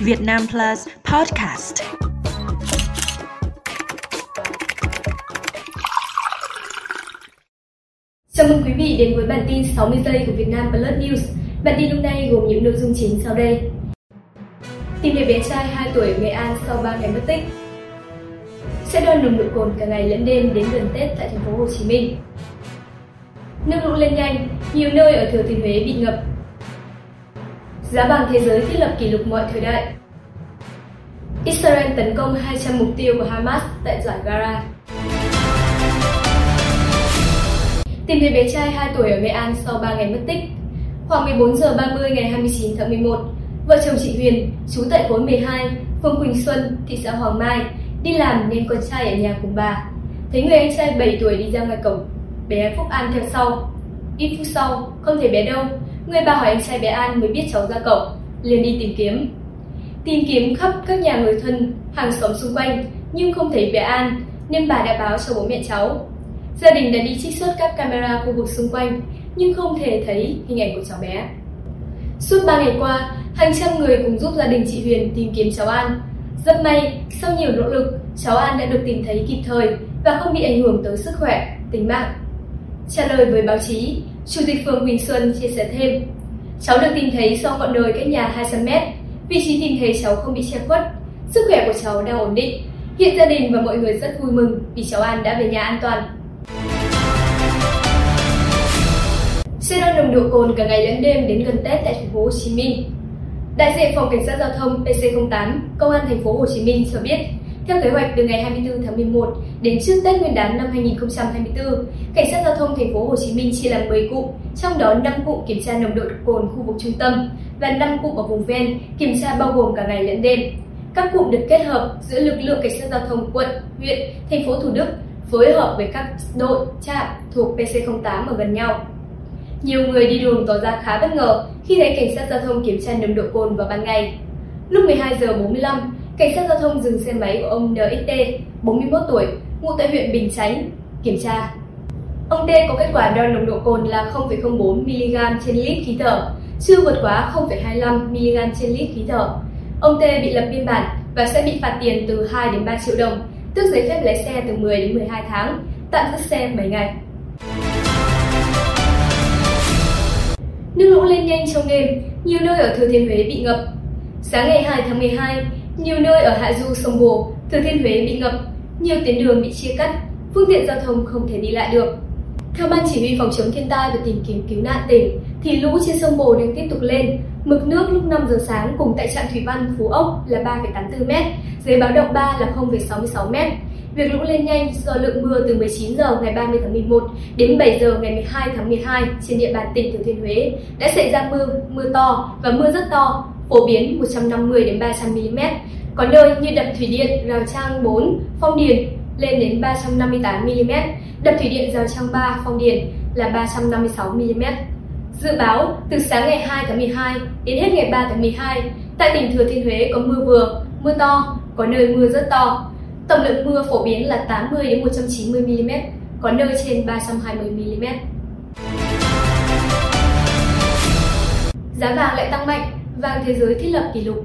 Việt Nam Plus Podcast. Chào mừng quý vị đến với bản tin 60 giây của Việt Nam Plus News. Bản tin hôm nay gồm những nội dung chính sau đây. Tìm về bé trai 2 tuổi ở Nghệ An sau 3 ngày mất tích. Sẽ đo nồng độ cồn cả ngày lẫn đêm đến gần Tết tại thành phố Hồ Chí Minh. Nước lũ lên nhanh, nhiều nơi ở Thừa Thiên Huế bị ngập. Giá vàng thế giới thiết lập kỷ lục mọi thời đại. Israel tấn công 200 mục tiêu của Hamas tại giải Gaza. Tìm thấy bé trai 2 tuổi ở Nghệ An sau 3 ngày mất tích. Khoảng 14 giờ 30 ngày 29 tháng 11, vợ chồng chị Huyền, trú tại khối 12, phường Quỳnh Xuân, thị xã Hoàng Mai, đi làm nên con trai ở nhà cùng bà. Thấy người anh trai 7 tuổi đi ra ngoài cổng, bé Phúc An theo sau. Ít phút sau, không thấy bé đâu, người bà hỏi anh trai bé An mới biết cháu ra cổng, liền đi tìm kiếm. Tìm kiếm khắp các nhà người thân, hàng xóm xung quanh, nhưng không thấy bé An, nên bà đã báo cho bố mẹ cháu. Gia đình đã đi trích xuất các camera khu vực xung quanh, nhưng không thể thấy hình ảnh của cháu bé. Suốt 3 ngày qua, hàng trăm người cùng giúp gia đình chị Huyền tìm kiếm cháu An. Rất may, sau nhiều nỗ lực, cháu An đã được tìm thấy kịp thời và không bị ảnh hưởng tới sức khỏe, tính mạng. Trả lời với báo chí, Chủ tịch phường Huỳnh Xuân chia sẻ thêm, cháu được tìm thấy sau ngọn đồi cách nhà 200 mét. Vị trí tìm thấy cháu không bị che khuất, sức khỏe của cháu đang ổn định. Hiện gia đình và mọi người rất vui mừng vì cháu An đã về nhà an toàn. Xe đo nồng độ cồn cả ngày lẫn đêm đến gần Tết tại thành phố Hồ Chí Minh. Đại diện phòng cảnh sát giao thông PC08, công an thành phố Hồ Chí Minh cho biết, theo kế hoạch từ ngày 24 tháng 11 đến trước Tết Nguyên đán năm 2024, cảnh sát giao thông thành phố Hồ Chí Minh chia làm 10 cụm, trong đó 5 cụm kiểm tra nồng độ cồn khu vực trung tâm và 5 cụm ở vùng ven kiểm tra bao gồm cả ngày lẫn đêm. Các cụm được kết hợp giữa lực lượng cảnh sát giao thông quận, huyện, thành phố Thủ Đức phối hợp với các đội trạm thuộc PC08 ở gần nhau. Nhiều người đi đường tỏ ra khá bất ngờ khi thấy cảnh sát giao thông kiểm tra nồng độ cồn vào ban ngày. Lúc 12 giờ 45, cảnh sát giao thông dừng xe máy của ông NXT, 41 tuổi, ngụ tại huyện Bình Chánh, kiểm tra. Ông T có kết quả đo nồng độ cồn là 0,04 mg trên lít khí thở, chưa vượt quá 0,25 mg trên lít khí thở. Ông T bị lập biên bản và sẽ bị phạt tiền từ 2 đến 3 triệu đồng, tước giấy phép lái xe từ 10 đến 12 tháng, tạm giữ xe 7 ngày. Nước lũ lên nhanh trong đêm, nhiều nơi ở Thừa Thiên Huế bị ngập. Sáng ngày 2 tháng 12, nhiều nơi ở hạ du sông Bồ, Thừa Thiên Huế bị ngập, nhiều tuyến đường bị chia cắt, phương tiện giao thông không thể đi lại được. Theo Ban Chỉ huy Phòng chống thiên tai và tìm kiếm cứu nạn tỉnh, thì lũ trên sông Bồ đang tiếp tục lên. Mực nước lúc 5 giờ sáng cùng tại trạm thủy văn Phú Ốc là 3,84 m, dưới báo động 3 là 0,66 m. Việc lũ lên nhanh do lượng mưa từ 19 giờ ngày 30 tháng 11 đến 7 giờ ngày 12 tháng 12 trên địa bàn tỉnh Thừa Thiên Huế đã xảy ra mưa, mưa to và mưa rất to, phổ biến 150 đến 300 mm. Có nơi như đập thủy điện Rào Trang 4, Phong Điền lên đến 358 mm, đập thủy điện Rào Trang 3, Phong Điền là 356 mm. Dự báo từ sáng ngày 2 tháng 12 đến hết ngày 3 tháng 12, tại tỉnh Thừa Thiên Huế có mưa vừa, mưa to, có nơi mưa rất to. Tổng lượng mưa phổ biến là 80 đến 190 mm, có nơi trên 320 mm. Giá vàng lại tăng mạnh, vàng thế giới thiết lập kỷ lục.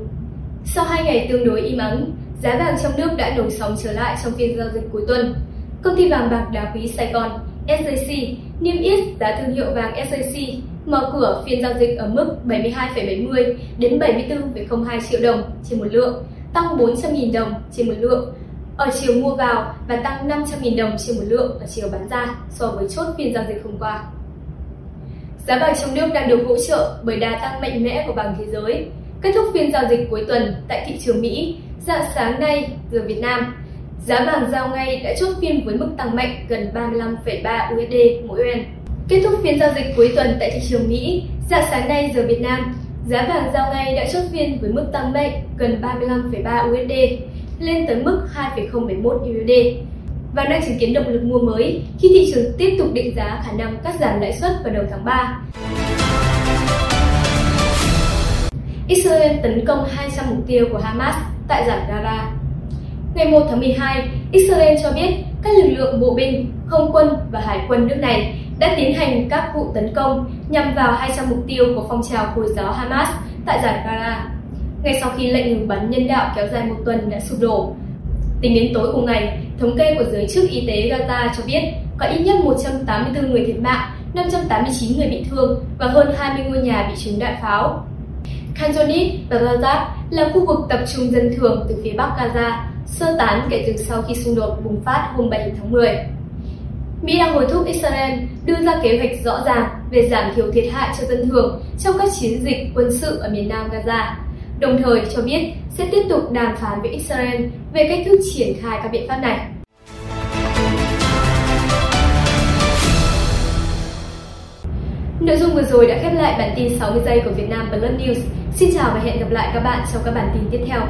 Sau hai ngày tương đối im ắng, giá vàng trong nước đã nổi sóng trở lại trong phiên giao dịch cuối tuần. Công ty vàng bạc đá quý Sài Gòn SJC niêm yết giá thương hiệu vàng SJC mở cửa phiên giao dịch ở mức 72,70 đến 74,02 triệu đồng trên một lượng, tăng 400.000 đồng trên một lượng ở chiều mua vào và tăng 500.000 đồng trên một lượng ở chiều bán ra so với chốt phiên giao dịch hôm qua. Giá vàng trong nước đang được hỗ trợ bởi đà tăng mạnh mẽ của vàng thế giới. Kết thúc phiên giao dịch cuối tuần tại thị trường Mỹ, dạng sáng nay giờ Việt Nam, giá vàng giao ngay đã chốt phiên với mức tăng mạnh gần 35,3 USD mỗi ounce. Kết thúc phiên giao dịch cuối tuần tại thị trường Mỹ, dạng sáng nay giờ Việt Nam, giá vàng giao ngay đã chốt phiên với mức tăng mạnh gần 35,3 USD lên tới mức 2,071 USD và đang chứng kiến động lực mua mới khi thị trường tiếp tục định giá khả năng cắt giảm lãi suất vào đầu tháng 3. Israel tấn công 200 mục tiêu của Hamas tại giải Gaza. Ngày 1 tháng 12, Israel cho biết các lực lượng bộ binh, không quân và hải quân nước này đã tiến hành các vụ tấn công nhằm vào 200 mục tiêu của phong trào Hồi giáo Hamas tại giải Gaza. ngay sau khi lệnh ngừng bắn nhân đạo kéo dài một tuần đã sụp đổ. Tính đến tối cùng ngày, thống kê của giới chức y tế Gaza cho biết có ít nhất 184 người thiệt mạng, 589 người bị thương và hơn 20 ngôi nhà bị trúng đạn pháo. Khanjonit và Gaza là khu vực tập trung dân thường từ phía bắc Gaza, sơ tán kể từ sau khi xung đột bùng phát hôm 7 tháng 10. Mỹ đang hối thúc Israel đưa ra kế hoạch rõ ràng về giảm thiểu thiệt hại cho dân thường trong các chiến dịch quân sự ở miền nam Gaza, đồng thời cho biết sẽ tiếp tục đàm phán với Israel về cách thức triển khai các biện pháp này. Nội dung vừa rồi đã khép lại bản tin 60 giây của Việt Nam Blood News. Xin chào và hẹn gặp lại các bạn trong các bản tin tiếp theo.